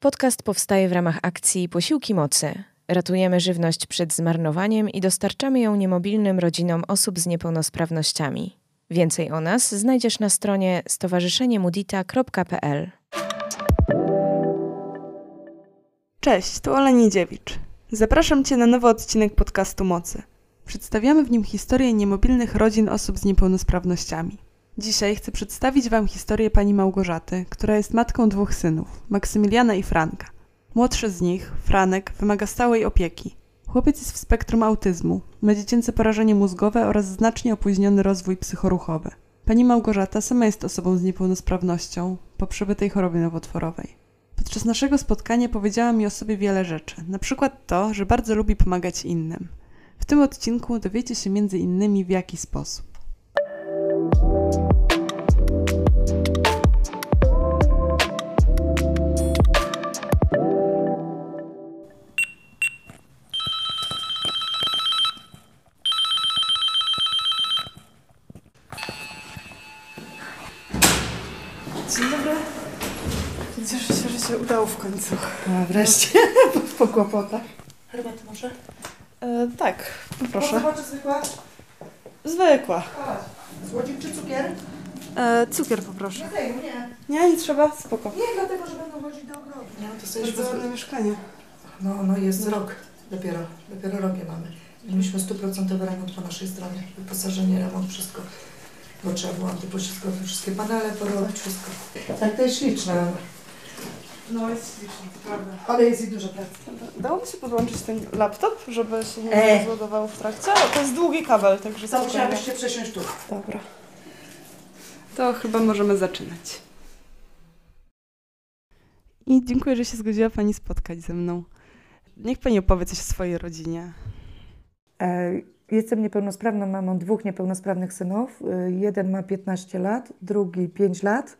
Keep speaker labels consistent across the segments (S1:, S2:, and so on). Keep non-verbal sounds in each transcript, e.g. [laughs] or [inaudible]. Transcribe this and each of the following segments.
S1: Podcast powstaje w ramach akcji Posiłki Mocy. Ratujemy żywność przed zmarnowaniem i dostarczamy ją niemobilnym rodzinom osób z niepełnosprawnościami. Więcej o nas znajdziesz na stronie stowarzyszeniemudita.pl.
S2: Cześć, tu Ola Niedziewicz. Zapraszam Cię na nowy odcinek podcastu Mocy. Przedstawiamy w nim historię niemobilnych rodzin osób z niepełnosprawnościami. Dzisiaj chcę przedstawić Wam historię pani Małgorzaty, która jest matką dwóch synów, Maksymiliana i Franka. Młodszy z nich, Franek, wymaga stałej opieki. Chłopiec jest w spektrum autyzmu, ma dziecięce porażenie mózgowe oraz znacznie opóźniony rozwój psychoruchowy. Pani Małgorzata sama jest osobą z niepełnosprawnością po przebytej chorobie nowotworowej. Podczas naszego spotkania powiedziała mi o sobie wiele rzeczy, na przykład to, że bardzo lubi pomagać innym. W tym odcinku dowiecie się między innymi w jaki sposób. Dzień dobry. Cieszę się, że się udało w końcu.
S3: A wreszcie, [laughs] po, po kłopotach.
S2: Herbatę może? E, tak, poproszę.
S3: Zobaczy zwykła.
S2: Zwykła.
S3: Słodzik czy cukier?
S2: E, cukier poproszę.
S3: Dlatego nie.
S2: Nie, nie trzeba, spoko.
S3: Nie, dlatego, że będą chodzić do ogrodu.
S4: No to sobie
S2: Bardzo ładne mieszkanie.
S4: No, no jest rok dopiero, dopiero rok je mamy. Mieliśmy stuprocentowy remont po naszej stronie, wyposażenie, remont, wszystko. Bo trzeba było antypoślizgowe, wszystkie panele porobić, wszystko. Tak, to jest śliczne,
S2: No jest śliczne, to prawda.
S4: ale jest i dużo pracy.
S2: Dałoby się podłączyć ten laptop, żeby się nie
S4: E.
S2: rozładował w trakcie? O, to jest długi kabel, także
S4: To
S2: spokojnie.
S4: musiałyście przesiąść tu.
S2: Dobra. To chyba możemy zaczynać. I dziękuję, że się zgodziła Pani spotkać ze mną. Niech Pani opowie coś o swojej rodzinie.
S3: E, Jestem niepełnosprawną mamą dwóch niepełnosprawnych synów. E, Jeden ma 15 lat, drugi 5 lat.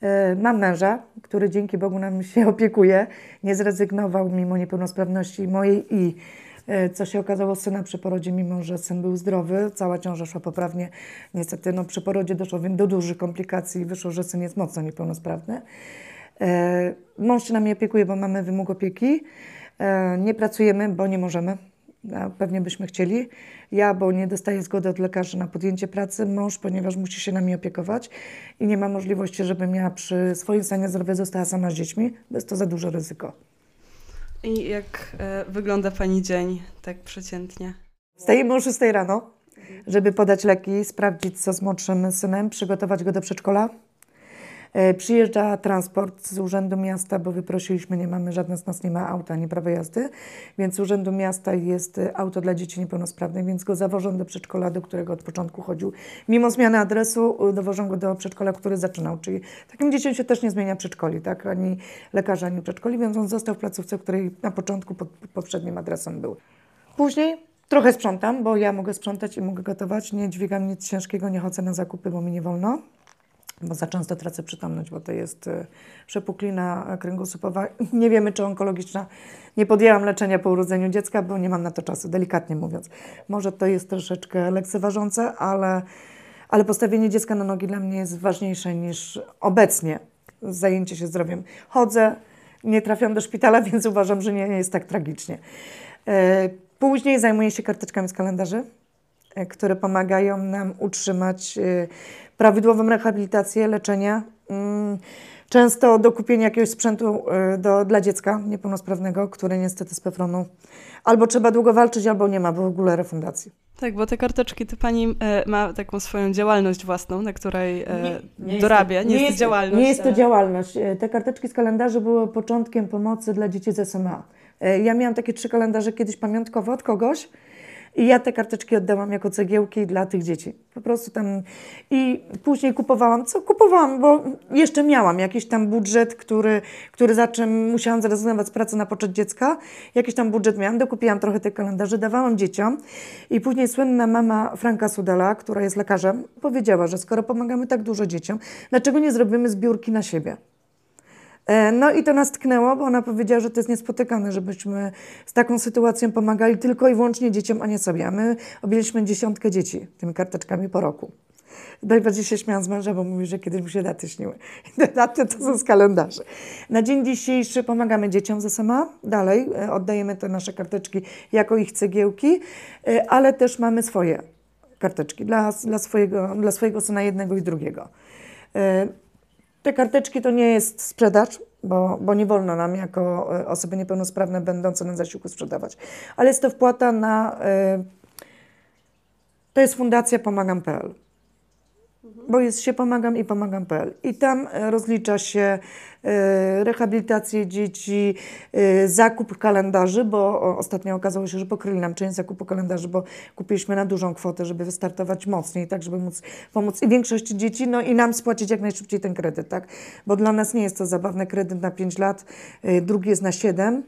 S3: E, Mam męża, który dzięki Bogu nam się [laughs] opiekuje. Nie zrezygnował mimo niepełnosprawności mojej i e, co się okazało syna przy porodzie, mimo że syn był zdrowy, cała ciąża szła poprawnie. Niestety no, przy porodzie doszło do dużych komplikacji i wyszło, że syn jest mocno niepełnosprawny. Mąż się nami opiekuje, bo mamy wymóg opieki. Nie pracujemy, bo nie możemy. Pewnie byśmy chcieli. Ja, bo nie dostaję zgody od lekarzy na podjęcie pracy. Mąż, ponieważ musi się nami opiekować i nie ma możliwości, żebym ja przy swoim stanie zdrowia została sama z dziećmi, bo jest to za duże ryzyko.
S2: I jak e, wygląda Pani dzień tak przeciętnie?
S3: Wstajemy o 6 rano, żeby podać leki, sprawdzić co z młodszym synem, przygotować go do przedszkola. E, Przyjeżdża transport z Urzędu Miasta, bo wyprosiliśmy, nie mamy, żadne z nas nie ma auta, nie prawa jazdy, więc z Urzędu Miasta jest e, auto dla dzieci niepełnosprawnych, więc go zawożą do przedszkola, do którego od początku chodził. Mimo zmiany adresu e, dowożą go do przedszkola, który zaczynał, czyli takim dzieciom się też nie zmienia przedszkoli, tak, ani lekarza, ani przedszkoli, więc on został w placówce, której na początku pod poprzednim adresem był. Później trochę sprzątam, bo ja mogę sprzątać i mogę gotować. Nie dźwigam nic ciężkiego, nie chodzę na zakupy, bo mi nie wolno. Bo za często tracę przytomność, bo to jest e, przepuklina kręgosłupowa. Nie wiemy, czy onkologiczna. Nie podjęłam leczenia po urodzeniu dziecka, bo nie mam na to czasu, delikatnie mówiąc. Może to jest troszeczkę lekceważące, ale, ale postawienie dziecka na nogi dla mnie jest ważniejsze niż obecnie zajęcie się zdrowiem. Chodzę, nie trafiam do szpitala, [laughs] więc uważam, że nie jest tak tragicznie. E, Później zajmuję się karteczkami z kalendarzy, które pomagają nam utrzymać e, prawidłową rehabilitację, leczenie. Mm, Często do kupienia jakiegoś sprzętu e, do, dla dziecka niepełnosprawnego, które niestety z PFRON-u albo trzeba długo walczyć, albo nie ma w ogóle refundacji.
S2: Tak, bo te karteczki to Pani e, ma taką swoją działalność własną, na której e,
S3: nie jest
S2: dorabia.
S3: to-
S2: Nie, jest to działalność.
S3: Nie jest to
S2: e,
S3: działalność. E, Te karteczki z kalendarzy były początkiem pomocy dla dzieci z SMA. E, Ja miałam takie trzy kalendarze kiedyś pamiątkowo od kogoś i ja te karteczki oddałam jako cegiełki dla tych dzieci. Po prostu tam i później kupowałam, co kupowałam, bo jeszcze miałam jakiś tam budżet, który, który za czym musiałam zrezygnować z pracy na poczet dziecka. Jakiś tam budżet miałam, dokupiłam trochę tych kalendarzy, dawałam dzieciom i później słynna mama Franka Sudela, która jest lekarzem, powiedziała, że skoro pomagamy tak dużo dzieciom, dlaczego nie zrobimy zbiórki na siebie? E, No i to nas tknęło, bo ona powiedziała, że to jest niespotykane, żebyśmy z taką sytuacją pomagali tylko i wyłącznie dzieciom, a nie sobie. A my objęliśmy dziesiątkę dzieci tymi karteczkami po roku. Najbardziej się śmiałam z męża, bo mówi, że kiedyś mu się daty śniły. [laughs] Te daty to są z kalendarzy. Na dzień dzisiejszy pomagamy dzieciom z SMA. Dalej e, oddajemy te nasze karteczki jako ich cegiełki, e, ale też mamy swoje karteczki dla, dla, swojego, dla swojego syna jednego i drugiego. Te karteczki to nie jest sprzedaż, bo, bo nie wolno nam jako e, osoby niepełnosprawne będące na zasiłku sprzedawać. Ale jest to wpłata na. e, To jest fundacja pomagam.pl. Bo jest się pomagam i pomagam.pl. I tam e, rozlicza się e, rehabilitację dzieci, e, zakup kalendarzy, bo ostatnio okazało się, że pokryli nam część zakupu kalendarzy, bo kupiliśmy na dużą kwotę, żeby wystartować mocniej, tak, żeby móc pomóc i większości dzieci, no i nam spłacić jak najszybciej ten kredyt, tak? Bo dla nas nie jest to zabawny kredyt na 5 lat, drugi jest na 7.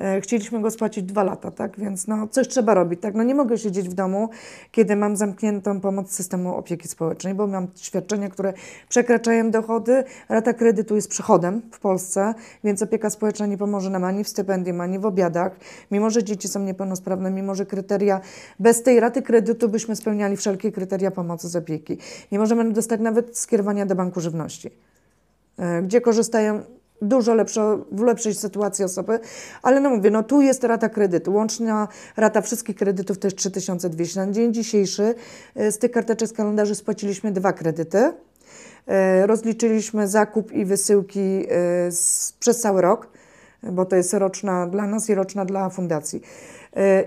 S3: E, Chcieliśmy go spłacić dwa lata, tak? Więc no, coś trzeba robić, tak? No nie mogę siedzieć w domu, kiedy mam zamkniętą pomoc systemu opieki społecznej, bo mam świadczenia, które przekraczają dochody. Rata kredytu jest przychodem w Polsce, więc opieka społeczna nie pomoże nam ani w stypendium, ani w obiadach. Mimo, że dzieci są niepełnosprawne, mimo, że kryteria, bez tej raty kredytu byśmy spełniali wszelkie kryteria pomocy z opieki. Nie możemy dostać nawet skierowania do Banku Żywności e, gdzie korzystają dużo lepszo, w lepszej sytuacji osoby, ale no mówię, no tu jest rata kredytu, łączna rata wszystkich kredytów to jest 3200. Na dzień dzisiejszy e, z tych karteczek z kalendarzy spłaciliśmy dwa kredyty. E, Rozliczyliśmy zakup i wysyłki e, z, przez cały rok, bo to jest roczna dla nas i roczna dla fundacji.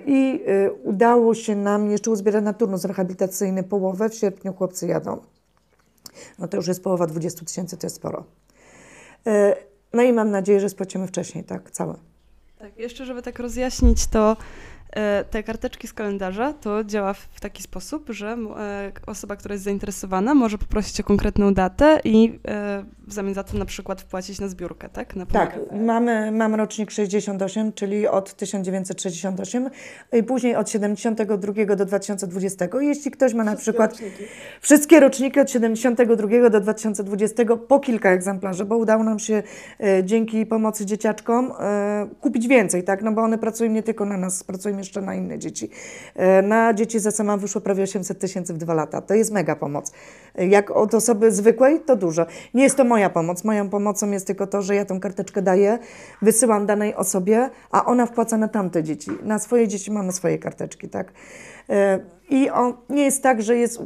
S3: I udało się nam jeszcze uzbierać na turnus rehabilitacyjny połowę. W sierpniu chłopcy jadą. No to już jest połowa 20 tysięcy, to jest sporo. No i mam nadzieję, że spłacimy wcześniej, tak, całe.
S2: Tak, jeszcze żeby tak rozjaśnić, to e, te karteczki z kalendarza to działa w, taki sposób, że e, osoba, która jest zainteresowana, może poprosić o konkretną datę i e, w zamian za to na przykład wpłacić na zbiórkę, tak? Na
S3: Tak, mamy, mamy rocznik 68, czyli od 1968 i później od 72 do 2020. I Jeśli ktoś ma na przykład wszystkie roczniki od 72 do 2020 po kilka egzemplarzy, bo udało nam się e, dzięki pomocy dzieciaczkom e, kupić więcej, tak? No bo one pracują nie tylko na nas, pracują jeszcze na inne dzieci. E, na dzieci z SMA wyszło prawie 800 tysięcy w dwa lata. To jest mega pomoc. Jak od osoby zwykłej, to dużo. Nie jest to moja pomoc. Moją pomocą jest tylko to, że ja tą karteczkę daję, wysyłam danej osobie, a ona wpłaca na tamte dzieci. Na swoje dzieci mamy swoje karteczki, tak? E, I on, nie jest tak, że jest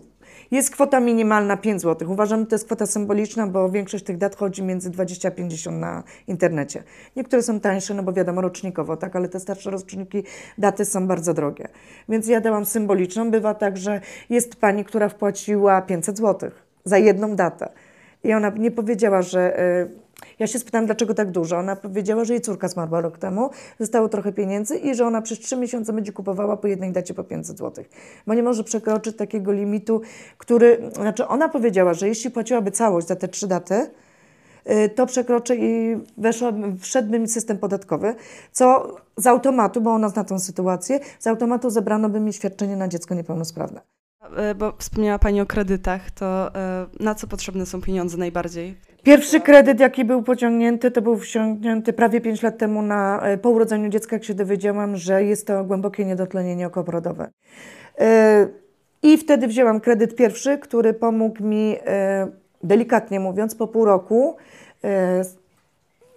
S3: jest kwota minimalna 5 zł. Uważam, że to jest kwota symboliczna, bo większość tych dat chodzi między 20 a 50 na internecie. Niektóre są tańsze, no bo wiadomo, rocznikowo, tak, ale te starsze roczniki, daty są bardzo drogie. Więc ja dałam symboliczną. Bywa tak, że jest pani, która wpłaciła 500 zł za jedną datę. I ona nie powiedziała, że. y, ja się spytałam, dlaczego tak dużo. Ona powiedziała, że jej córka zmarła rok temu, zostało trochę pieniędzy i że ona przez trzy miesiące będzie kupowała po jednej dacie po 500 zł. Bo nie może przekroczyć takiego limitu, który. Znaczy, ona powiedziała, że jeśli płaciłaby całość za te trzy daty, y, to przekroczy i wszedłby mi system podatkowy, co z automatu, bo ona zna tą sytuację, z automatu zebrano by mi świadczenie na dziecko niepełnosprawne.
S2: E, Bo wspomniała Pani o kredytach, to e, na co potrzebne są pieniądze najbardziej?
S3: Pierwszy kredyt, jaki był pociągnięty, to był wsiągnięty prawie 5 lat temu na, e, po urodzeniu dziecka, jak się dowiedziałam, że jest to głębokie niedotlenienie okoporodowe. I wtedy wzięłam kredyt pierwszy, który pomógł mi, delikatnie mówiąc, po pół roku,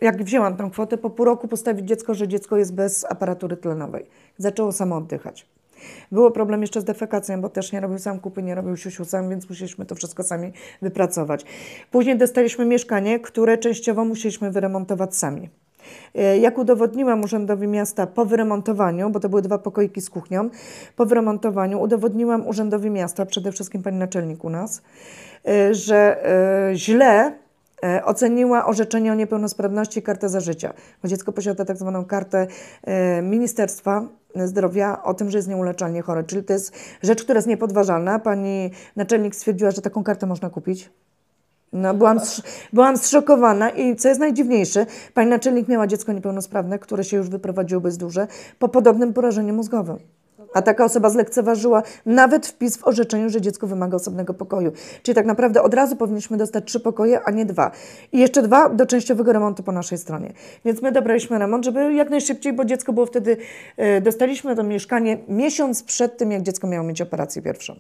S3: jak wzięłam tą kwotę, po pół roku postawić dziecko, że dziecko jest bez aparatury tlenowej. Zaczęło samo oddychać. Było problem jeszcze z defekacją, bo też nie robił sam kupy, nie robił siusiu sam, więc musieliśmy to wszystko sami wypracować. Później dostaliśmy mieszkanie, które częściowo musieliśmy wyremontować sami. E, Jak udowodniłam Urzędowi Miasta po wyremontowaniu, bo to były dwa pokoiki z kuchnią, po wyremontowaniu udowodniłam Urzędowi Miasta, przede wszystkim pani naczelnik u nas, e, że e, źle oceniła orzeczenie o niepełnosprawności kartę za życia. Bo dziecko posiada tak zwaną kartę e, Ministerstwa Zdrowia o tym, że jest nieuleczalnie chore. Czyli to jest rzecz, która jest niepodważalna. Pani naczelnik stwierdziła, że taką kartę można kupić. No, byłam, byłam zszokowana i co jest najdziwniejsze, pani naczelnik miała dziecko niepełnosprawne, które się już wyprowadziło bezduże po podobnym porażeniu mózgowym. A taka osoba zlekceważyła nawet wpis w orzeczeniu, że dziecko wymaga osobnego pokoju. Czyli tak naprawdę od razu powinniśmy dostać trzy pokoje, a nie dwa. I jeszcze dwa do częściowego remontu po naszej stronie. Więc my dobraliśmy remont, żeby jak najszybciej, bo dziecko było wtedy, e, dostaliśmy to mieszkanie miesiąc przed tym, jak dziecko miało mieć operację pierwszą.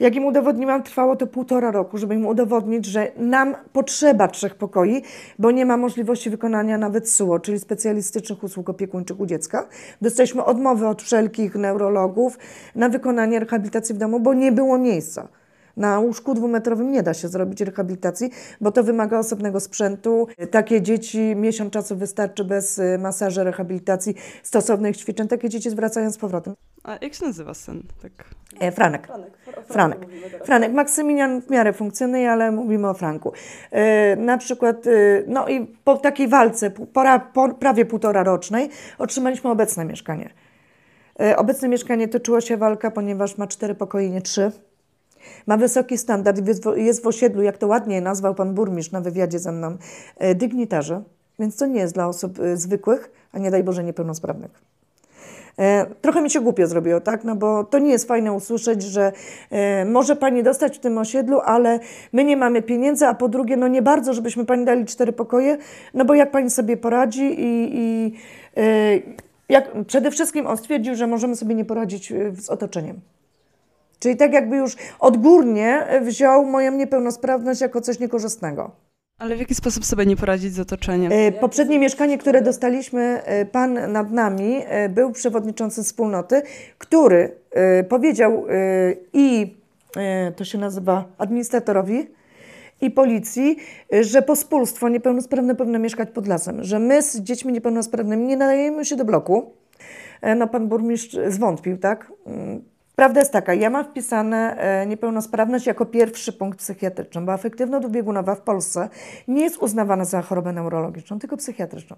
S3: Jak im udowodniłam, trwało to półtora roku, żeby im udowodnić, że nam potrzeba trzech pokoi, bo nie ma możliwości wykonania nawet SUO, czyli specjalistycznych usług opiekuńczych u dziecka. Dostaliśmy odmowy od wszelkich neurologów na wykonanie rehabilitacji w domu, bo nie było miejsca. Na łóżku dwumetrowym nie da się zrobić rehabilitacji, bo to wymaga osobnego sprzętu. Takie dzieci miesiąc czasu wystarczy bez y, masaży, rehabilitacji, stosownych ćwiczeń. Takie dzieci zwracają z powrotem.
S2: A jak się nazywa sen? Tak.
S3: E, Franek. Franek. Franek. Maksymilian w miarę funkcjonuje, ale mówimy o Franku. E, na przykład, e, no i po takiej walce, po, pora- po prawie półtora rocznej, otrzymaliśmy obecne mieszkanie. E, obecne mieszkanie toczyła się walka, ponieważ ma cztery pokoje, nie trzy. Ma wysoki standard, jest w- osiedlu, jak to ładnie nazwał pan burmistrz na wywiadzie ze mną, e, dygnitarze, więc to nie jest dla osób e, zwykłych, a nie daj Boże niepełnosprawnych. E, Trochę mi się głupio zrobiło, tak? No bo to nie jest fajne usłyszeć, że może pani dostać w tym osiedlu, ale my nie mamy pieniędzy, a po drugie, no nie bardzo, żebyśmy pani dali cztery pokoje, no bo jak pani sobie poradzi i, i jak, przede wszystkim on stwierdził, że możemy sobie nie poradzić z otoczeniem. Czyli tak jakby już odgórnie wziął moją niepełnosprawność jako coś niekorzystnego.
S2: Ale w jaki sposób sobie nie poradzić z otoczeniem?
S3: E, Poprzednie mieszkanie, które dostaliśmy, e, pan nad nami e, był przewodniczący wspólnoty, który powiedział i to się nazywa administratorowi i policji, że pospólstwo niepełnosprawne powinno mieszkać pod lasem, że my z dziećmi niepełnosprawnymi nie nadajemy się do bloku. No pan burmistrz zwątpił, tak? Prawda jest taka, ja mam wpisane e, niepełnosprawność jako pierwszy punkt psychiatryczny, bo afektywno dwubiegunowa w Polsce nie jest uznawana za chorobę neurologiczną, tylko psychiatryczną.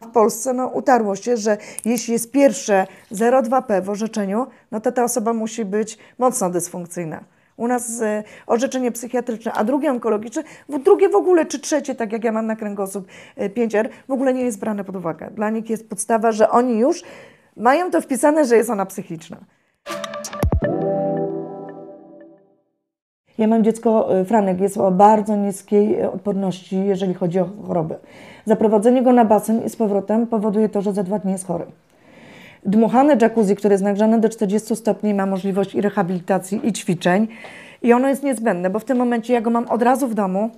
S3: W Polsce no, utarło się, że jeśli jest pierwsze 0,2P w orzeczeniu, no to ta osoba musi być mocno dysfunkcyjna. U nas e, orzeczenie psychiatryczne, a drugie onkologiczne, drugie w ogóle, czy trzecie, tak jak ja mam na kręgosłup e, 5R, w ogóle nie jest brane pod uwagę. Dla nich jest podstawa, że oni już mają to wpisane, że jest ona psychiczna. Ja mam dziecko, y, Franek jest o bardzo niskiej y, odporności, jeżeli chodzi o choroby. Zaprowadzenie go na basen i z powrotem powoduje to, że za dwa dni jest chory. Dmuchane jacuzzi, które jest nagrzane do 40 stopni, ma możliwość i rehabilitacji, i ćwiczeń. I ono jest niezbędne, bo w tym momencie ja go mam od razu w domu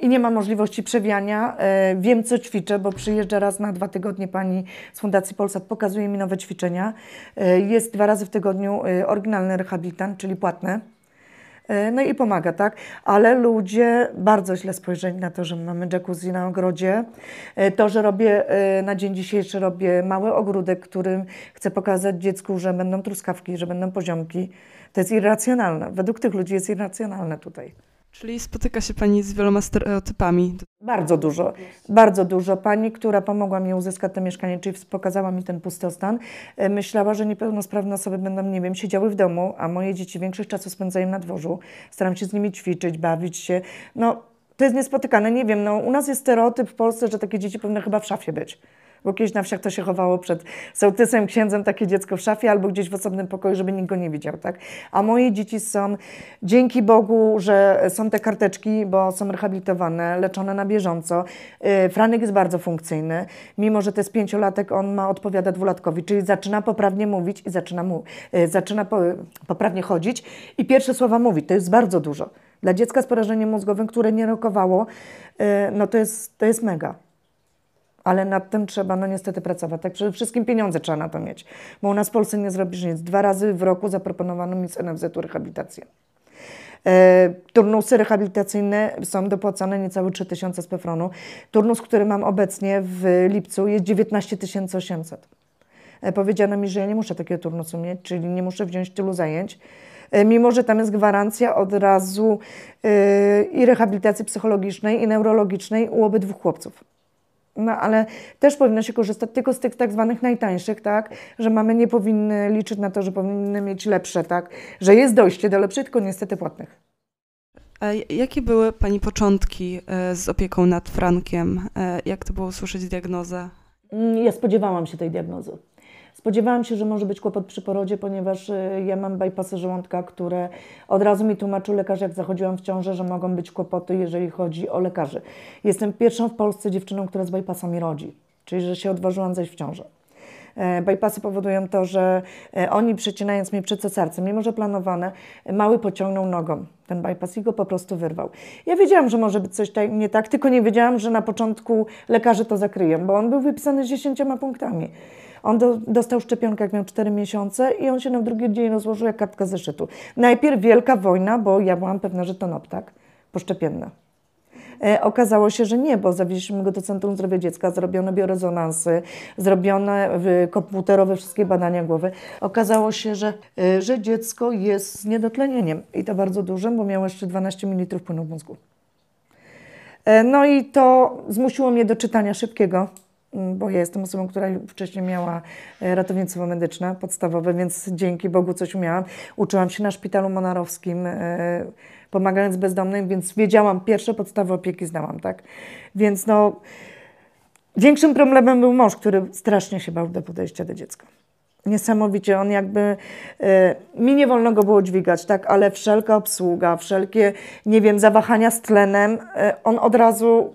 S3: i nie ma możliwości przewijania. E, wiem, co ćwiczę, bo przyjeżdża raz na dwa tygodnie pani z Fundacji Polsat, pokazuje mi nowe ćwiczenia. E, jest dwa razy w tygodniu e, oryginalny rehabilitant, czyli płatne. E, No i pomaga, tak? Ale ludzie bardzo źle spojrzeli na to, że mamy jacuzzi na ogrodzie. E, To, że robię e, na dzień dzisiejszy robię mały ogródek, którym chcę pokazać dziecku, że będą truskawki, że będą poziomki. To jest irracjonalne. Według tych ludzi jest irracjonalne tutaj.
S2: Czyli spotyka się Pani z wieloma stereotypami.
S3: Bardzo dużo, bardzo dużo. Pani, która pomogła mi uzyskać to mieszkanie, czyli pokazała mi ten pustostan, e, myślała, że niepełnosprawne osoby będą, nie wiem, siedziały w domu, a moje dzieci większość czasu spędzają na dworzu. Staram się z nimi ćwiczyć, bawić się. No, to jest niespotykane. Nie wiem, no, u nas jest stereotyp w Polsce, że takie dzieci powinny chyba w szafie być. Bo kiedyś na wsiach to się chowało przed sołtysem, księdzem, takie dziecko w szafie albo gdzieś w osobnym pokoju, żeby nikt go nie widział, tak? A moje dzieci są, dzięki Bogu, że są te karteczki, bo są rehabilitowane, leczone na bieżąco. Yy, Franek jest bardzo funkcyjny. Mimo, że to jest pięciolatek, on ma odpowiada dwulatkowi, czyli zaczyna poprawnie mówić i zaczyna, mu, yy, zaczyna po, poprawnie chodzić i pierwsze słowa mówi. To jest bardzo dużo. Dla dziecka z porażeniem mózgowym, które nie rokowało, yy, no to jest, to jest mega ale nad tym trzeba no niestety pracować. Tak przede wszystkim pieniądze trzeba na to mieć, bo u nas w Polsce nie zrobisz nic. Dwa razy w roku zaproponowano mi z NFZ-u rehabilitację. E, turnusy rehabilitacyjne są dopłacane niecałe 3000 z PFRON-u. Turnus, który mam obecnie w lipcu jest 19 800. E, powiedziano mi, że ja nie muszę takiego turnusu mieć, czyli nie muszę wziąć tylu zajęć, e, mimo że tam jest gwarancja od razu e, i rehabilitacji psychologicznej, i neurologicznej u obydwu chłopców. No ale też powinno się korzystać tylko z tych tak zwanych najtańszych, tak? Że mamy nie powinny liczyć na to, że powinny mieć lepsze, tak? Że jest dojście do lepszych, tylko niestety płatnych.
S2: A jakie były Pani początki e, z opieką nad Frankiem? E, Jak to było usłyszeć diagnozę?
S3: Mm, Ja spodziewałam się tej diagnozy. Spodziewałam się, że może być kłopot przy porodzie, ponieważ y, ja mam bypassy żołądka, które od razu mi tłumaczył lekarz, jak zachodziłam w ciążę, że mogą być kłopoty, jeżeli chodzi o lekarzy. Jestem pierwszą w Polsce dziewczyną, która z bypassami rodzi, czyli że się odważyłam zejść w ciążę. E, bypassy powodują to, że e, oni przecinając mnie przed sercem, mimo że planowane, mały pociągnął nogą ten bypass i go po prostu wyrwał. Ja wiedziałam, że może być coś nie tak, tylko nie wiedziałam, że na początku lekarze to zakryją, bo on był wypisany z 10 punktami. On do, dostał szczepionkę, jak miał 4 miesiące i on się na drugi dzień rozłożył jak kartka zeszytu. Najpierw wielka wojna, bo ja byłam pewna, że to noptak poszczepienna. E, okazało się, że nie, bo zawieźliśmy go do Centrum Zdrowia Dziecka, zrobiono biorezonansy, zrobione komputerowe wszystkie badania głowy. Okazało się, że, e, że dziecko jest z niedotlenieniem i to bardzo dużym, bo miało jeszcze 12 ml płynu w mózgu. E, No i to zmusiło mnie do czytania szybkiego, m, bo ja jestem osobą, która wcześniej miała ratownictwo medyczne podstawowe, więc dzięki Bogu coś umiałam. Uczyłam się na szpitalu monarowskim, pomagając bezdomnym, więc wiedziałam, pierwsze podstawy opieki znałam, tak? Więc no, większym problemem był mąż, który strasznie się bał do podejścia do dziecka. Niesamowicie, on jakby, e, mi nie wolno go było dźwigać, tak, ale wszelka obsługa, wszelkie, nie wiem, zawahania z tlenem, e, on od razu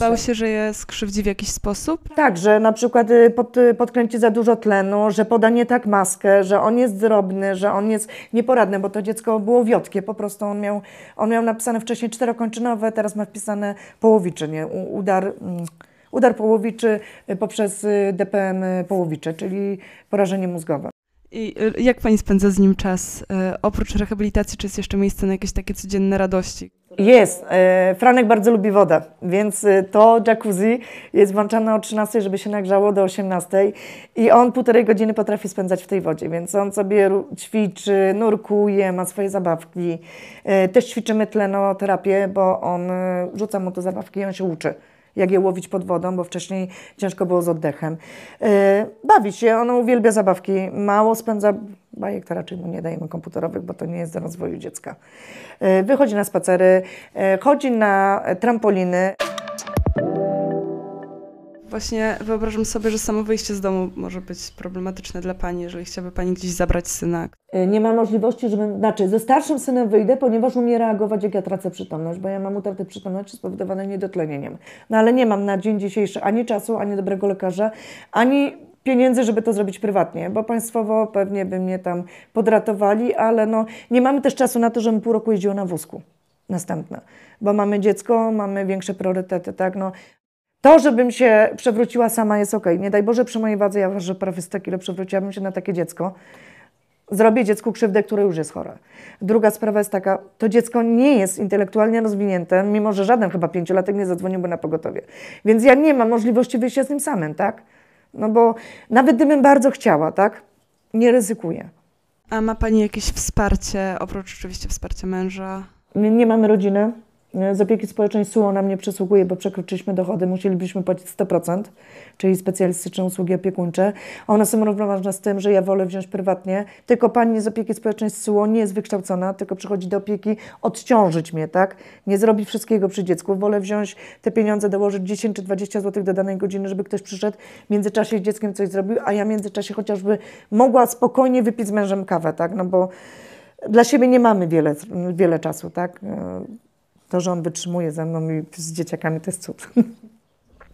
S2: Bał się, że je skrzywdzi w jakiś sposób?
S3: Tak, że na przykład y, pod, y, podkręci za dużo tlenu, że poda nie tak maskę, że on jest drobny, że on jest nieporadny, bo to dziecko było wiotkie, po prostu on miał, on miał napisane wcześniej czterokończynowe, teraz ma wpisane połowicze, nie? U- Udar, mm, udar połowiczy y, poprzez DPM połowicze, czyli porażenie mózgowe.
S2: I y, jak pani spędza z nim czas? Y, Oprócz rehabilitacji, czy jest jeszcze miejsce na jakieś takie codzienne radości?
S3: Jest. E, Franek bardzo lubi wodę, więc to jacuzzi jest włączane o 13, żeby się nagrzało do 18 i on półtorej godziny potrafi spędzać w tej wodzie, więc on sobie ćwiczy, nurkuje, ma swoje zabawki. Też ćwiczymy tlenoterapię, bo on rzuca mu te zabawki i on się uczy. Jak je łowić pod wodą, bo wcześniej ciężko było z oddechem. E, Bawi się, on uwielbia zabawki. Mało spędza bajek, to raczej mu nie dajemy komputerowych, bo to nie jest do rozwoju dziecka. E, Wychodzi na spacery, e, chodzi na trampoliny.
S2: Właśnie wyobrażam sobie, że samo wyjście z domu może być problematyczne dla pani, jeżeli chciałaby pani gdzieś zabrać syna.
S3: E, Nie ma możliwości, żebym, znaczy ze starszym synem wyjdę, ponieważ umie reagować, jak ja tracę przytomność, bo ja mam utratę przytomności spowodowane niedotlenieniem. No ale nie mam na dzień dzisiejszy ani czasu, ani dobrego lekarza, ani pieniędzy, żeby to zrobić prywatnie, bo państwowo pewnie by mnie tam podratowali, ale no nie mamy też czasu na to, żebym pół roku jeździła na wózku. Następne. Bo mamy dziecko, mamy większe priorytety, tak? No, to, żebym się przewróciła sama jest ok. Nie daj Boże, przy mojej wadze, ja ważę prawie 100 kilo, przewróciłabym się na takie dziecko. Zrobię dziecku krzywdę, które już jest chore. Druga sprawa jest taka, to dziecko nie jest intelektualnie rozwinięte, mimo że żaden chyba pięciolatek nie zadzwoniłby na pogotowie. Więc ja nie mam możliwości wyjścia z nim samym, tak? No bo nawet gdybym bardzo chciała, tak? Nie ryzykuję.
S2: A ma pani jakieś wsparcie, oprócz oczywiście wsparcia męża?
S3: Nie, nie mamy rodziny. Z opieki społecznej SUO nam nie przysługuje, bo przekroczyliśmy dochody, musielibyśmy płacić 100%, czyli specjalistyczne usługi opiekuńcze. One są równoważne z tym, że ja wolę wziąć prywatnie. Tylko pani z opieki społecznej SUO nie jest wykształcona, tylko przychodzi do opieki odciążyć mnie, tak? Nie zrobić wszystkiego przy dziecku. Wolę wziąć te pieniądze, dołożyć 10 czy 20 zł do danej godziny, żeby ktoś przyszedł, w międzyczasie z dzieckiem coś zrobił, a ja w międzyczasie chociażby mogła spokojnie wypić z mężem kawę, tak? No bo dla siebie nie mamy wiele, wiele czasu, tak? To, że on wytrzymuje ze mną i z dzieciakami, to jest cud.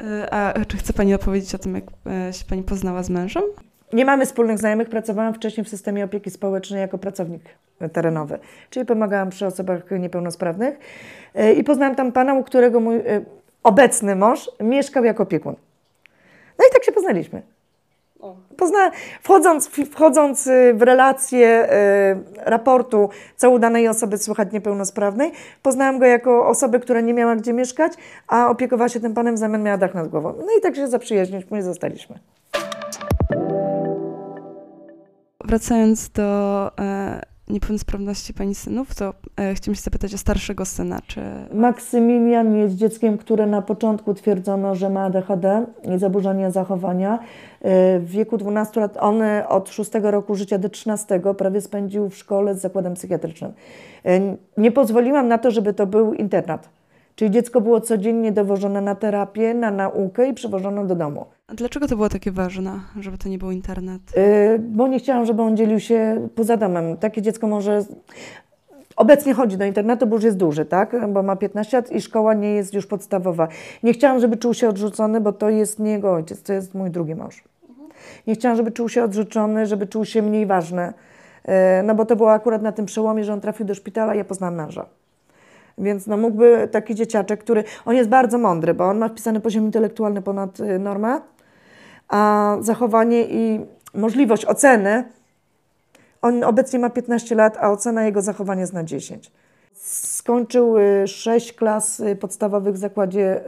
S2: Y, A czy chce pani opowiedzieć o tym, jak e, się pani poznała z mężem?
S3: Nie mamy wspólnych znajomych. Pracowałam wcześniej w systemie opieki społecznej jako pracownik terenowy, czyli pomagałam przy osobach niepełnosprawnych. E, I poznałam tam pana, u którego mój e, obecny mąż mieszkał jako opiekun. No i tak się poznaliśmy. Pozna, wchodząc, wchodząc y, w relację y, raportu, co u danej osoby słychać niepełnosprawnej, poznałam go jako osobę, która nie miała gdzie mieszkać, a opiekowała się tym panem, w zamian miała dach nad głową. No i tak się zaprzyjaźniliśmy i zostaliśmy.
S2: Wracając do e, niepełnosprawności pani synów, to e, chciałam się zapytać o starszego syna. Czy
S3: Maksymilian jest dzieckiem, które na początku twierdzono, że ma ADHD i zaburzenia zachowania. E, W wieku 12 lat, on e, od 6 roku życia do 13 prawie spędził w szkole z zakładem psychiatrycznym. E, Nie pozwoliłam na to, żeby to był internat. Czyli dziecko było codziennie dowożone na terapię, na naukę i przywożone do domu.
S2: a dlaczego to było takie ważne, żeby to nie był internet?
S3: Yy, bo nie chciałam, żeby on dzielił się poza domem. Takie dziecko może. Obecnie chodzi do internetu, bo już jest duży, tak? Bo ma 15 lat i szkoła nie jest już podstawowa. Nie chciałam, żeby czuł się odrzucony, bo to jest nie jego ojciec, to jest mój drugi mąż. Nie chciałam, żeby czuł się odrzucony, żeby czuł się mniej ważny. E, no bo to było akurat na tym przełomie, że on trafił do szpitala, ja poznałam męża. Więc no mógłby taki dzieciaczek, który, on jest bardzo mądry, bo on ma wpisany poziom intelektualny ponad y, normę, a zachowanie i możliwość oceny, on obecnie ma 15 lat, a ocena jego zachowania jest na 10. Skończył 6 y, klas y, podstawowych w zakładzie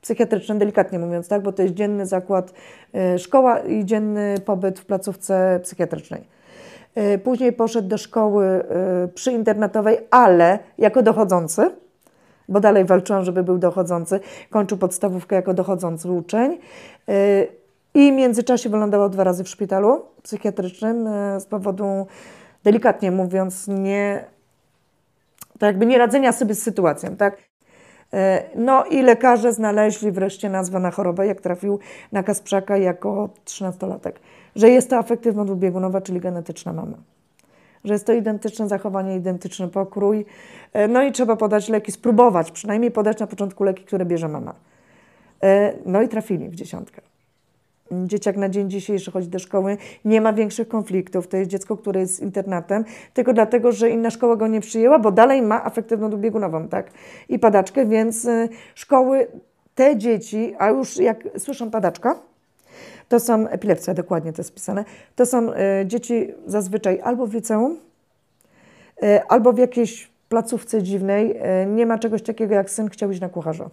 S3: psychiatrycznym, delikatnie mówiąc, tak, bo to jest dzienny zakład szkoła i dzienny pobyt w placówce psychiatrycznej. E, później poszedł do szkoły e, przyinternatowej, ale jako dochodzący, bo dalej walczyłam, żeby był dochodzący. Kończył podstawówkę jako dochodzący uczeń. E, I w międzyczasie wylądował dwa razy w szpitalu psychiatrycznym z powodu, delikatnie mówiąc, nie, tak jakby nie radzenia sobie z sytuacją, tak? No i lekarze znaleźli wreszcie nazwę na chorobę, jak trafił na Kasprzaka jako 13-latek że jest to afektywno dwubiegunowa, czyli genetyczna mama. Że jest to identyczne zachowanie, identyczny pokrój. E, no i trzeba podać leki, spróbować przynajmniej podać na początku leki, które bierze mama. E, no i trafili w dziesiątkę. Dzieciak na dzień dzisiejszy chodzi do szkoły, nie ma większych konfliktów. To jest dziecko, które jest internatem, tylko dlatego, że inna szkoła go nie przyjęła, bo dalej ma afektywną dwubiegunową, tak? I padaczkę, więc e, szkoły, te dzieci, a już jak słyszą padaczka, to są, epilepsja dokładnie to jest pisane, to są y, dzieci zazwyczaj albo w liceum, y, albo w jakiejś placówce dziwnej. Y, nie ma czegoś takiego jak syn chciał iść na kucharza.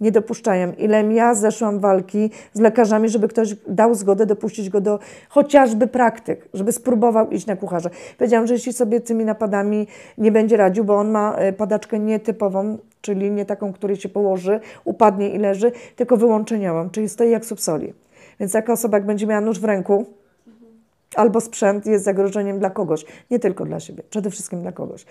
S3: Nie dopuszczają. Ile ja zeszłam walki z lekarzami, żeby ktoś dał zgodę dopuścić go do chociażby praktyk, żeby spróbował iść na kucharza. Powiedziałam, że jeśli sobie tymi napadami nie będzie radził, bo on ma padaczkę nietypową, czyli nie taką, której się położy, upadnie i leży, tylko wyłączeniową, czyli stoi jak subsoli. Więc taka osoba, jak będzie miała nóż w ręku, albo sprzęt jest zagrożeniem dla kogoś, nie tylko dla siebie, przede wszystkim dla kogoś.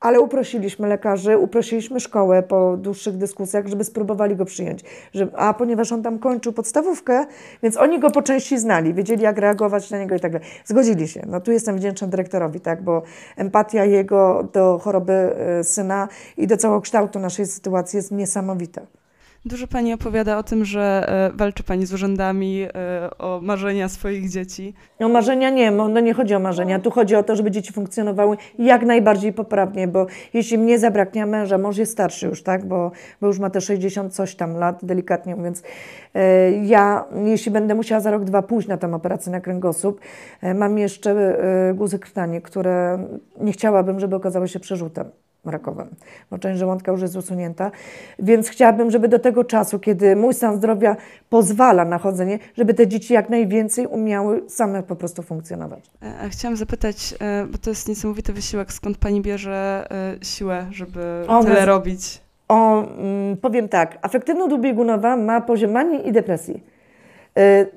S3: Ale uprosiliśmy lekarzy, uprosiliśmy szkołę po dłuższych dyskusjach, żeby spróbowali go przyjąć. Że, a ponieważ on tam kończył podstawówkę, więc oni go po części znali, wiedzieli jak reagować na niego i tak dalej. Zgodzili się. No tu jestem wdzięczna dyrektorowi, tak, bo empatia jego do choroby y, syna i do całokształtu naszej sytuacji jest niesamowita.
S2: Dużo Pani opowiada o tym, że e, walczy Pani z urzędami e, o marzenia swoich dzieci.
S3: O marzenia nie, no nie chodzi o marzenia. Tu chodzi o to, żeby dzieci funkcjonowały jak najbardziej poprawnie, bo jeśli mnie zabraknie męża, mąż jest starszy już, tak, bo, bo już ma te 60 coś tam lat, delikatnie mówiąc. E, ja, jeśli będę musiała za rok, dwa pójść na tę operację na kręgosłup, mam jeszcze guzy krtanie, które nie chciałabym, żeby okazały się przerzutem rakowym, bo część żołądka już jest usunięta. Więc chciałabym, żeby do tego czasu, kiedy mój stan zdrowia pozwala na chodzenie, żeby te dzieci jak najwięcej umiały same po prostu funkcjonować.
S2: E, chciałam zapytać, e, bo to jest niesamowity wysiłek, skąd Pani bierze e, siłę, żeby o, tyle robić?
S3: O, mm, powiem tak, afektywno dwubiegunowa ma poziom manii i depresji.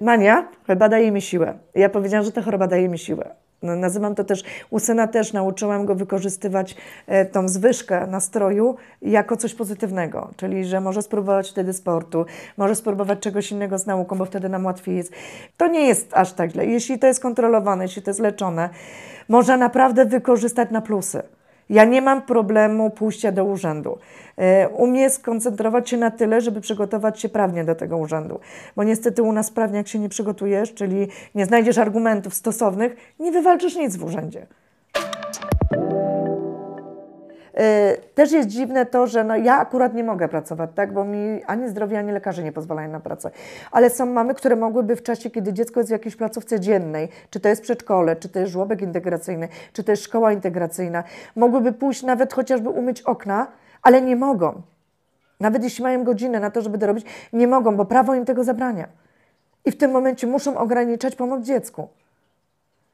S3: Mania chyba daje mi siłę. Ja powiedziałam, że ta choroba daje mi siłę. No, nazywam to też, u syna też nauczyłam go wykorzystywać e, tą zwyżkę nastroju jako coś pozytywnego, czyli że może spróbować wtedy sportu, może spróbować czegoś innego z nauką, bo wtedy nam łatwiej jest. To nie jest aż tak źle. Jeśli to jest kontrolowane, jeśli to jest leczone, można naprawdę wykorzystać na plusy. Ja nie mam problemu pójścia do urzędu. E, umie skoncentrować się na tyle, żeby przygotować się prawnie do tego urzędu. Bo niestety u nas prawnie, jak się nie przygotujesz, czyli nie znajdziesz argumentów stosownych, nie wywalczysz nic w urzędzie. E, też jest dziwne to, że no ja akurat nie mogę pracować, tak, bo mi ani zdrowie, ani lekarze nie pozwalają na pracę. Ale są mamy, które mogłyby w czasie, kiedy dziecko jest w jakiejś placówce dziennej, czy to jest przedszkole, czy to jest żłobek integracyjny, czy to jest szkoła integracyjna, mogłyby pójść nawet chociażby umyć okna, ale nie mogą. Nawet jeśli mają godzinę na to, żeby to robić, nie mogą, bo prawo im tego zabrania. I w tym momencie muszą ograniczać pomoc dziecku.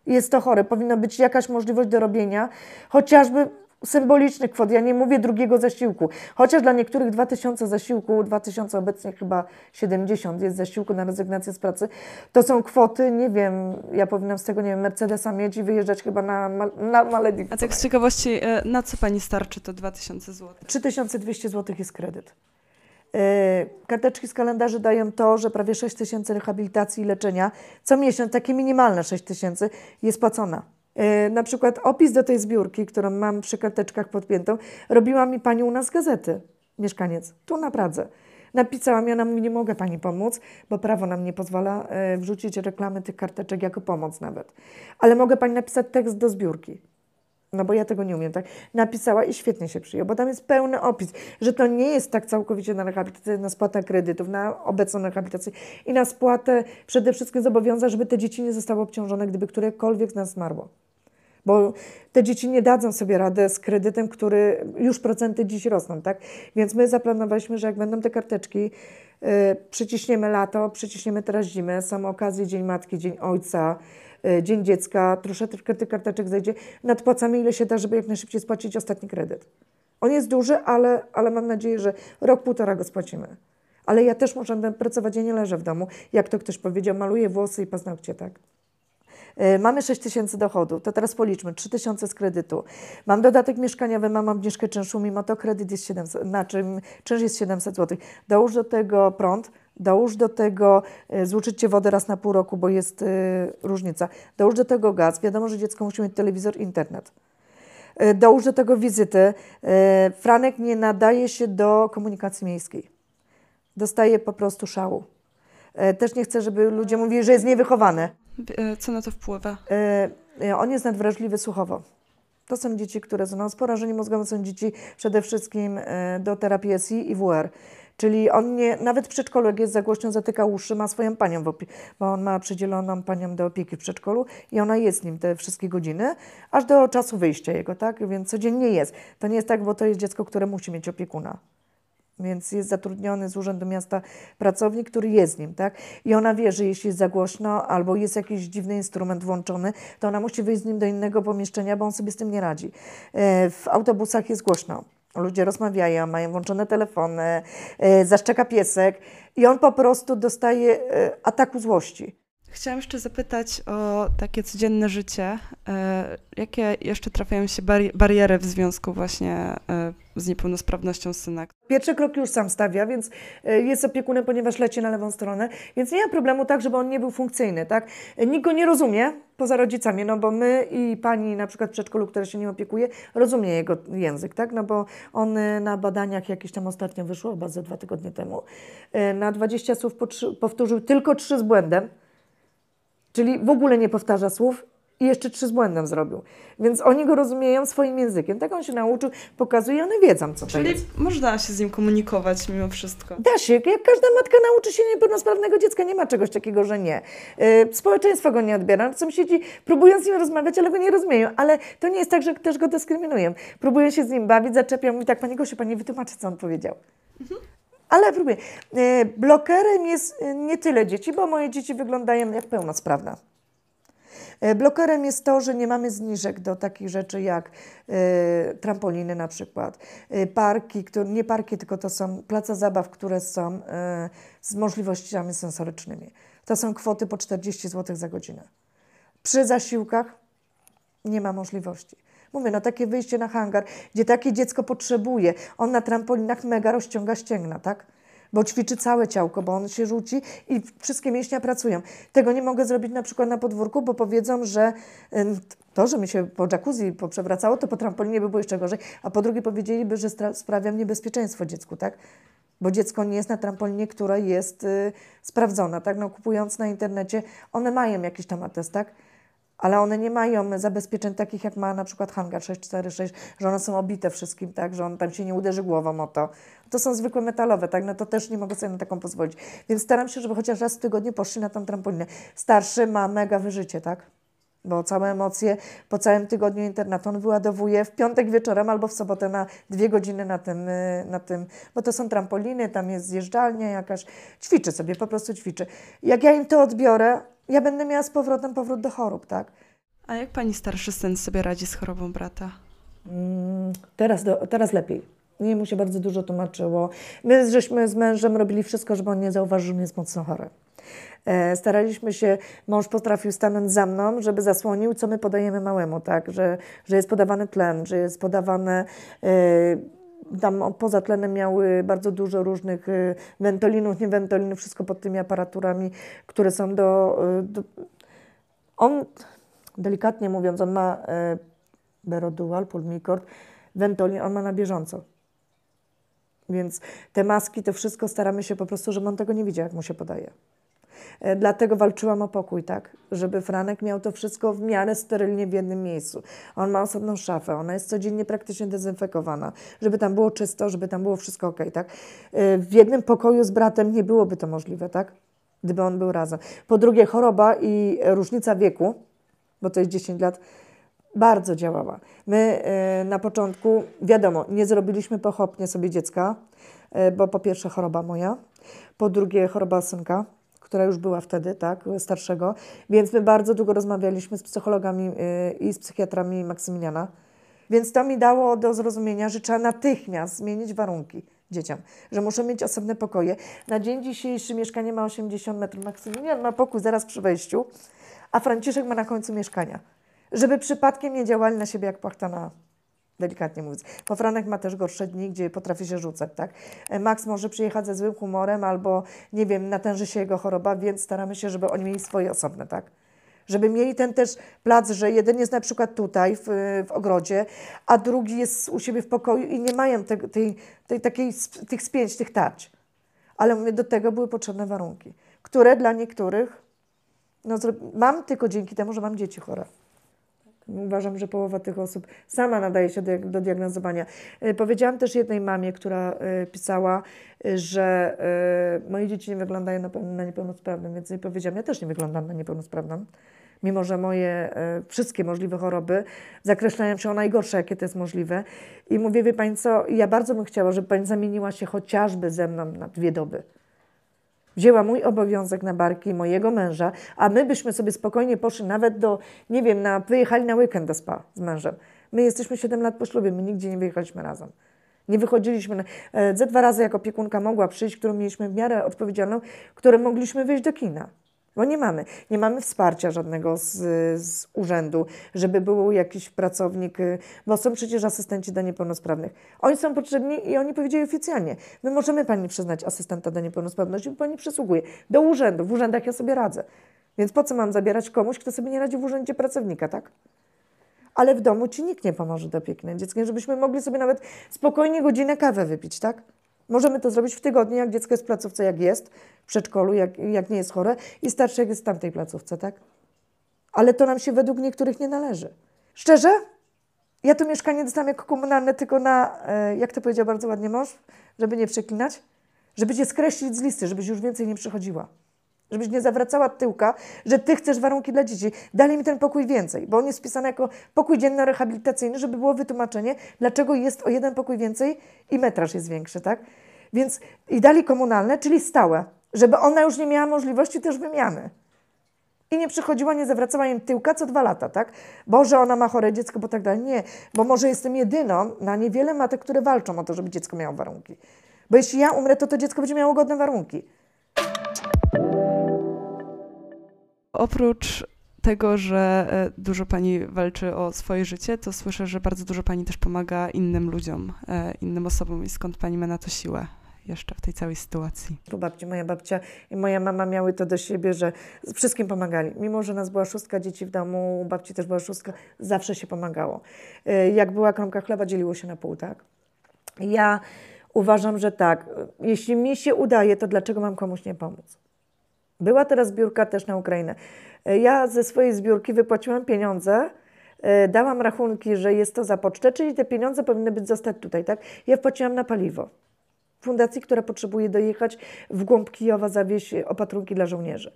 S3: Jest to chore. Powinna być jakaś możliwość do robienia, chociażby symbolicznych kwot. Ja nie mówię drugiego zasiłku. Chociaż dla niektórych 2000 zasiłku, 2000 obecnie chyba 70 jest zasiłku na rezygnację z pracy, to są kwoty, nie wiem, ja powinnam z tego, nie wiem, Mercedesa mieć i wyjeżdżać chyba na, na Malediwy.
S2: A tak z ciekawości, e, na co Pani starczy to 2000 zł?
S3: 3200 zł jest kredyt. E, karteczki z kalendarzy dają to, że prawie 6 tysięcy rehabilitacji i leczenia co miesiąc, takie minimalne 6 tysięcy, jest płacona. E, na przykład opis do tej zbiórki, którą mam przy karteczkach podpiętą, robiła mi pani u nas gazety, mieszkaniec, tu na Pradze. Napisałam, ja ona mówi, nie mogę pani pomóc, bo prawo nam nie pozwala e, wrzucić reklamy tych karteczek jako pomoc nawet. Ale mogę pani napisać tekst do zbiórki. No bo ja tego nie umiem, tak? Napisała i świetnie się przyjął, bo tam jest pełny opis, że to nie jest tak całkowicie na rehabilitację, na spłatę kredytów, na obecną rehabilitację i na spłatę przede wszystkim zobowiąza, żeby te dzieci nie zostały obciążone, gdyby którekolwiek z nas zmarło. Bo te dzieci nie dadzą sobie radę z kredytem, który już procenty dziś rosną, tak? Więc my zaplanowaliśmy, że jak będą te karteczki, yy, przyciśniemy lato, przyciśniemy teraz zimę, są okazje Dzień Matki, Dzień Ojca, yy, Dzień Dziecka, troszeczkę tych karteczek zejdzie, nadpłacamy ile się da, żeby jak najszybciej spłacić ostatni kredyt. On jest duży, ale, ale mam nadzieję, że rok, półtora go spłacimy. Ale ja też muszę pracować, ja nie leżę w domu. Jak to ktoś powiedział, maluję włosy i paznokcie, tak? E, mamy 6 tysięcy dochodu, to teraz policzmy, 3 tysiące z kredytu. Mam dodatek mieszkaniowy, mam obniżkę czynszu, mimo to kredyt jest 700, znaczy czynsz jest 700 zł. Dołóż do tego prąd, dołóż do tego, e, złuczycie wodę raz na pół roku, bo jest y, różnica. Dołóż do tego gaz, wiadomo, że dziecko musi mieć telewizor, internet. Dołóż do tego wizyty. Franek nie nadaje się do komunikacji miejskiej. Dostaje po prostu szału. Też nie chcę, żeby ludzie mówili, że jest niewychowany.
S2: E, co na to wpływa?
S3: E, e, on jest nadwrażliwy słuchowo. To są dzieci, które są z porażeniem mózgowym, są dzieci przede wszystkim do terapii SI i WR. Czyli on nie, nawet w przedszkolu, jak jest za głośno, zatyka uszy, ma swoją panią, bo on ma przydzieloną panią do opieki w przedszkolu i ona jest nim te wszystkie godziny, aż do czasu wyjścia jego, tak? Więc codziennie jest. To nie jest tak, bo to jest dziecko, które musi mieć opiekuna. Więc jest zatrudniony z Urzędu Miasta pracownik, który jest z nim, tak? I ona wie, że jeśli jest za głośno albo jest jakiś dziwny instrument włączony, to ona musi wyjść z nim do innego pomieszczenia, bo on sobie z tym nie radzi. E, w autobusach jest głośno. Ludzie rozmawiają, mają włączone telefony, e, zaszczeka piesek i on po prostu dostaje e, ataku złości.
S2: Chciałam jeszcze zapytać o takie codzienne życie. E, jakie jeszcze trafiają się bariery w związku właśnie e, z niepełnosprawnością syna?
S3: Pierwszy krok już sam stawia, więc e, jest opiekunem, ponieważ leci na lewą stronę, więc nie ma problemu tak, żeby on nie był funkcyjny, tak? Nikt go nie rozumie, poza rodzicami, no bo my i pani na przykład w przedszkolu, która się nim opiekuje, rozumie jego język, tak? No bo on na badaniach jakieś tam ostatnio wyszło, chyba ze dwa tygodnie temu, na 20 słów powtórzył tylko trzy z błędem, Czyli w ogóle nie powtarza słów i jeszcze trzy z błędem zrobił. Więc oni go rozumieją swoim językiem. Tak on się nauczył, pokazuje, one wiedzą, co
S2: Czyli
S3: to jest.
S2: Czyli można się z nim komunikować mimo wszystko.
S3: Da się. Jak każda matka nauczy się niepełnosprawnego dziecka, nie ma czegoś takiego, że nie. Yy, społeczeństwo go nie odbiera. Sąsiedzi próbują z nim rozmawiać, ale go nie rozumieją. Ale to nie jest tak, że też go dyskryminują. Próbują się z nim bawić, zaczepią i tak, Pani Gosiu, Pani wytłumaczy, co on powiedział. Mhm. Ale próbuję. E, blokerem jest e, nie tyle dzieci, bo moje dzieci wyglądają jak pełnosprawne. E, blokerem jest to, że nie mamy zniżek do takich rzeczy jak y, trampoliny na przykład, y, parki, które, nie parki, tylko to są place zabaw, które są y, z możliwościami sensorycznymi. To są kwoty po 40 zł za godzinę. Przy zasiłkach nie ma możliwości. Mówię, no takie wyjście na hangar, gdzie takie dziecko potrzebuje. On na trampolinach mega rozciąga ścięgna, tak? Bo ćwiczy całe ciałko, bo on się rzuci i wszystkie mięśnie pracują. Tego nie mogę zrobić na przykład na podwórku, bo powiedzą, że to, że mi się po jacuzzi poprzewracało, to po trampolinie by było jeszcze gorzej, a po drugie powiedzieliby, że sprawiam niebezpieczeństwo dziecku, tak? Bo dziecko nie jest na trampolinie, która jest y, sprawdzona, tak? No kupując na internecie, one mają jakiś tam atest, tak? Ale one nie mają zabezpieczeń takich, jak ma na przykład Hangar 646, że one są obite wszystkim, tak, że on tam się nie uderzy głową o to. To są zwykłe metalowe, tak, no to też nie mogę sobie na taką pozwolić. Więc staram się, żeby chociaż raz w tygodniu poszli na tą trampolinę. Starszy ma mega wyżycie, tak? bo całe emocje po całym tygodniu internetu on wyładowuje w piątek wieczorem albo w sobotę na dwie godziny na tym, y, na tym, bo to są trampoliny, tam jest zjeżdżalnia jakaś, ćwiczy sobie, po prostu ćwiczy. Jak ja im to odbiorę, ja będę miała z powrotem powrót do chorób, tak?
S2: A jak pani starszy syn sobie radzi z chorobą brata?
S3: Mm, teraz, do, teraz lepiej. Nie mu się bardzo dużo tłumaczyło. My żeśmy z mężem robili wszystko, żeby on nie zauważył, że jest mocno chory. E, staraliśmy się, mąż potrafił stanąć za mną, żeby zasłonił, co my podajemy małemu, tak? Że, że jest podawany tlen, że jest podawane. Tam poza tlenem miały bardzo dużo różnych e, wentolinów, nie wentolinów, wszystko pod tymi aparaturami, które są do, do on, delikatnie mówiąc, on ma Berodual, Pulmicort, Ventolin, on ma na bieżąco. Więc te maski, to wszystko staramy się po prostu, żeby on tego nie widział, jak mu się podaje. E, Dlatego walczyłam o pokój, tak? Żeby Franek miał to wszystko w miarę sterylnie w jednym miejscu. On ma osobną szafę, ona jest codziennie praktycznie dezynfekowana, żeby tam było czysto, żeby tam było wszystko ok, tak? E, W jednym pokoju z bratem nie byłoby to możliwe, tak? Gdyby on był razem. Po drugie, choroba i różnica wieku, bo to jest 10 lat, bardzo działała. My e, na początku, wiadomo, nie zrobiliśmy pochopnie sobie dziecka, bo po pierwsze choroba moja, po drugie choroba synka, która już była wtedy, tak, starszego, więc my bardzo długo rozmawialiśmy z psychologami e, i z psychiatrami Maksymiliana, więc to mi dało do zrozumienia, że trzeba natychmiast zmienić warunki dzieciom, że muszą mieć osobne pokoje. Na dzień dzisiejszy mieszkanie ma 80 metrów, Maksymilian ma pokój zaraz przy wejściu, a Franciszek ma na końcu mieszkania żeby przypadkiem nie działali na siebie jak płachtana, delikatnie mówiąc. Bo Franek ma też gorsze dni, gdzie potrafi się rzucać, tak? E, Max może przyjechać ze złym humorem albo, nie wiem, natęży się jego choroba, więc staramy się, żeby oni mieli swoje osobne, tak? Żeby mieli ten też plac, że jeden jest na przykład tutaj w, w ogrodzie, a drugi jest u siebie w pokoju i nie mają te, tej, tej, takiej, tych spięć, tych tarć. Ale mówię, do tego były potrzebne warunki, które dla niektórych, no, mam tylko dzięki temu, że mam dzieci chore. Uważam, że połowa tych osób sama nadaje się do, diagnozowania. E, Powiedziałam też jednej mamie, która e, pisała, e, że moje dzieci nie wyglądają na, peł- na niepełnosprawne, więc jej powiedziałam, ja też nie wyglądam na niepełnosprawną. Mimo, że moje wszystkie możliwe choroby zakreślają się o najgorsze, jakie to jest możliwe. I mówię, wie Pani co, ja bardzo bym chciała, żeby Pani zamieniła się chociażby ze mną na dwie doby wzięła mój obowiązek na barki mojego męża, a my byśmy sobie spokojnie poszli nawet do, nie wiem, na, wyjechali na weekend do spa z mężem. My jesteśmy 7 lat po ślubie, my nigdzie nie wyjechaliśmy razem. Nie wychodziliśmy. Na, e, ze dwa razy jako opiekunka mogła przyjść, którą mieliśmy w miarę odpowiedzialną, które mogliśmy wyjść do kina. Bo nie mamy. Nie mamy wsparcia żadnego z, z urzędu, żeby był jakiś pracownik, y, bo są przecież asystenci dla niepełnosprawnych. Oni są potrzebni i oni powiedzieli oficjalnie, my możemy Pani przyznać asystenta dla niepełnosprawności, bo Pani przysługuje do urzędu. W urzędach ja sobie radzę. Więc po co mam zabierać komuś, kto sobie nie radzi w urzędzie pracownika, tak? Ale w domu Ci nikt nie pomoże do opieki nad dzieckiem, żebyśmy mogli sobie nawet spokojnie godzinę kawę wypić, tak? Możemy to zrobić w tygodniu, jak dziecko jest w placówce, jak jest, w przedszkolu, jak, jak nie jest chore i starsze, jak jest w tamtej placówce, tak? Ale to nam się według niektórych nie należy. Szczerze? Ja to mieszkanie dostałam jako komunalne tylko na, e, jak to powiedział bardzo ładnie mąż, żeby nie przeklinać, żeby cię skreślić z listy, żebyś już więcej nie przychodziła. Żebyś nie zawracała tyłka, że ty chcesz warunki dla dzieci. Dali mi ten pokój więcej, bo on jest wpisany jako pokój dzienno-rehabilitacyjny, żeby było wytłumaczenie, dlaczego jest o jeden pokój więcej i metraż jest większy, tak? Więc i dali komunalne, czyli stałe, żeby ona już nie miała możliwości też wymiany. I nie przychodziła, nie zawracała im tyłka co dwa lata, tak? Boże, ona ma chore dziecko, bo tak dalej. Nie, bo może jestem jedyną na niewiele matek, które walczą o to, żeby dziecko miało warunki. Bo jeśli ja umrę, to to dziecko będzie miało godne warunki.
S2: Oprócz tego, że e, dużo pani walczy o swoje życie, to słyszę, że bardzo dużo pani też pomaga innym ludziom, e, innym osobom i skąd pani ma na to siłę jeszcze w tej całej sytuacji.
S3: Tu babci, moja babcia i moja mama miały to do siebie, że wszystkim pomagali. Mimo, że nas była szóstka dzieci w domu, babci też była szóstka, zawsze się pomagało. Y, Jak była kromka chleba, dzieliło się na pół, tak? Ja uważam, że tak, jeśli mi się udaje, to dlaczego mam komuś nie pomóc? Była teraz zbiórka też na Ukrainę. Y, Ja ze swojej zbiórki wypłaciłam pieniądze, y, dałam rachunki, że jest to za pocztę, czyli te pieniądze powinny być zostać tutaj, tak? Ja wpłaciłam na paliwo fundacji, która potrzebuje dojechać w głąb Kijowa, zawieźć opatrunki dla żołnierzy.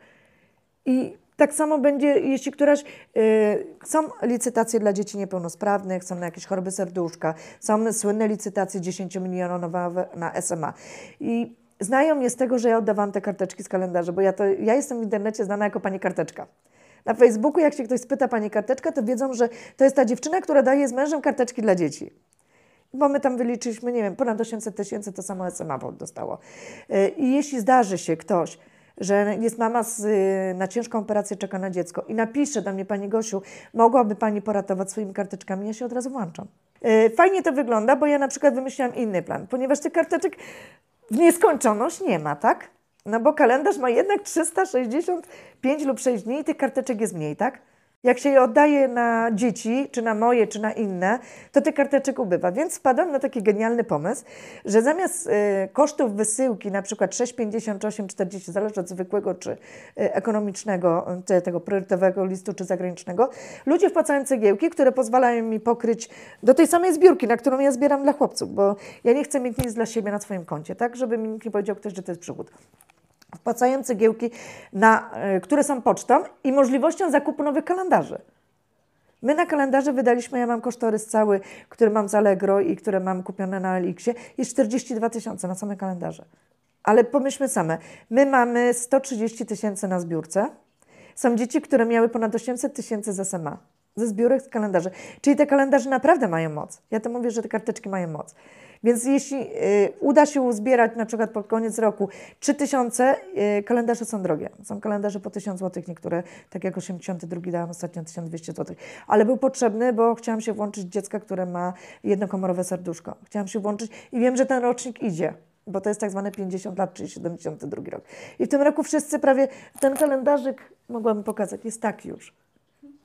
S3: I tak samo będzie, jeśli któraś. y, są licytacje dla dzieci niepełnosprawnych, są na jakieś choroby serduszka, są słynne licytacje 10-milionowe na SMA. I znają mnie z tego, że ja oddawałam te karteczki z kalendarza, bo ja, to, ja jestem w internecie znana jako pani karteczka. Na Facebooku, jak się ktoś spyta pani karteczka, to wiedzą, że to jest ta dziewczyna, która daje z mężem karteczki dla dzieci. Bo my tam wyliczyliśmy, nie wiem, ponad 800 tysięcy, to samo SMA dostało. Y, I jeśli zdarzy się ktoś, że jest mama z, y, na ciężką operację, czeka na dziecko i napisze do mnie, Pani Gosiu, mogłaby Pani poratować swoimi karteczkami, ja się od razu włączam. Y, Fajnie to wygląda, bo ja na przykład wymyśliłam inny plan, ponieważ tych karteczek w nieskończoność nie ma, tak? No bo kalendarz ma jednak 365 lub 6 dni i tych karteczek jest mniej, tak? Jak się je oddaje na dzieci, czy na moje, czy na inne, to tych karteczek ubywa. Więc wpadłam na taki genialny pomysł, że zamiast y, kosztów wysyłki, na przykład 6,50 czy 8,40, zależy od zwykłego czy y, ekonomicznego, czy tego priorytetowego listu, czy zagranicznego, ludzie wpłacają cegiełki, które pozwalają mi pokryć do tej samej zbiórki, na którą ja zbieram dla chłopców, bo ja nie chcę mieć nic dla siebie na swoim koncie, tak, żeby mi nikt nie powiedział ktoś, że to jest przychód wpłacają cegiełki, na, y, które są pocztą i możliwością zakupu nowych kalendarzy. My na kalendarze wydaliśmy, ja mam kosztorys cały, który mam z Allegro i które mam kupione na Elixie, jest 42 tysiące na same kalendarze. Ale pomyślmy same, my mamy 130 tysięcy na zbiórce, są dzieci, które miały ponad 800 tysięcy z SMA, ze zbiórek z kalendarzy. Czyli te kalendarze naprawdę mają moc. Ja to mówię, że te karteczki mają moc. Więc jeśli y, uda się uzbierać na przykład pod koniec roku 3000, y, kalendarze są drogie. Są kalendarze po 1000 zł, niektóre, tak jak 82 dałam ostatnio 1200 zł. Ale był potrzebny, bo chciałam się włączyć dziecka, które ma jednokomorowe serduszko. Chciałam się włączyć i wiem, że ten rocznik idzie bo to jest tak zwane 50 lat, czyli 72 rok. I w tym roku wszyscy prawie, ten kalendarzyk, mogłabym pokazać, jest tak już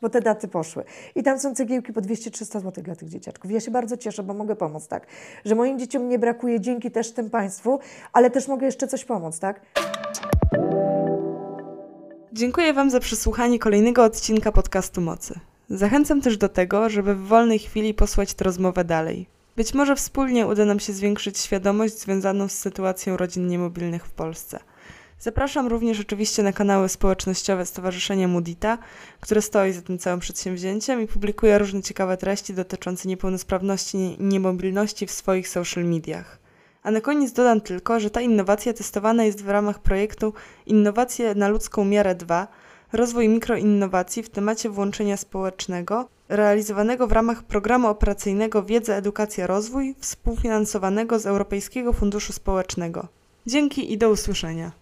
S3: bo te daty poszły. I tam są cegiełki po 200-300 zł dla tych dzieciaczków. Ja się bardzo cieszę, bo mogę pomóc, tak? Że moim dzieciom nie brakuje dzięki też tym państwu, ale też mogę jeszcze coś pomóc, tak?
S2: Dziękuję Wam za przesłuchanie kolejnego odcinka podcastu Mocy. Zachęcam też do tego, żeby w wolnej chwili posłać tę rozmowę dalej. Być może wspólnie uda nam się zwiększyć świadomość związaną z sytuacją rodzin niemobilnych w Polsce. Zapraszam również oczywiście na kanały społecznościowe Stowarzyszenia Mudita, które stoi za tym całym przedsięwzięciem i publikuje różne ciekawe treści dotyczące niepełnosprawności i niemobilności w swoich social mediach. A na koniec dodam tylko, że ta innowacja testowana jest w ramach projektu Innowacje na ludzką miarę 2 rozwój mikroinnowacji w temacie włączenia społecznego, realizowanego w ramach programu operacyjnego Wiedza, Edukacja, Rozwój, współfinansowanego z Europejskiego Funduszu Społecznego. Dzięki i do usłyszenia.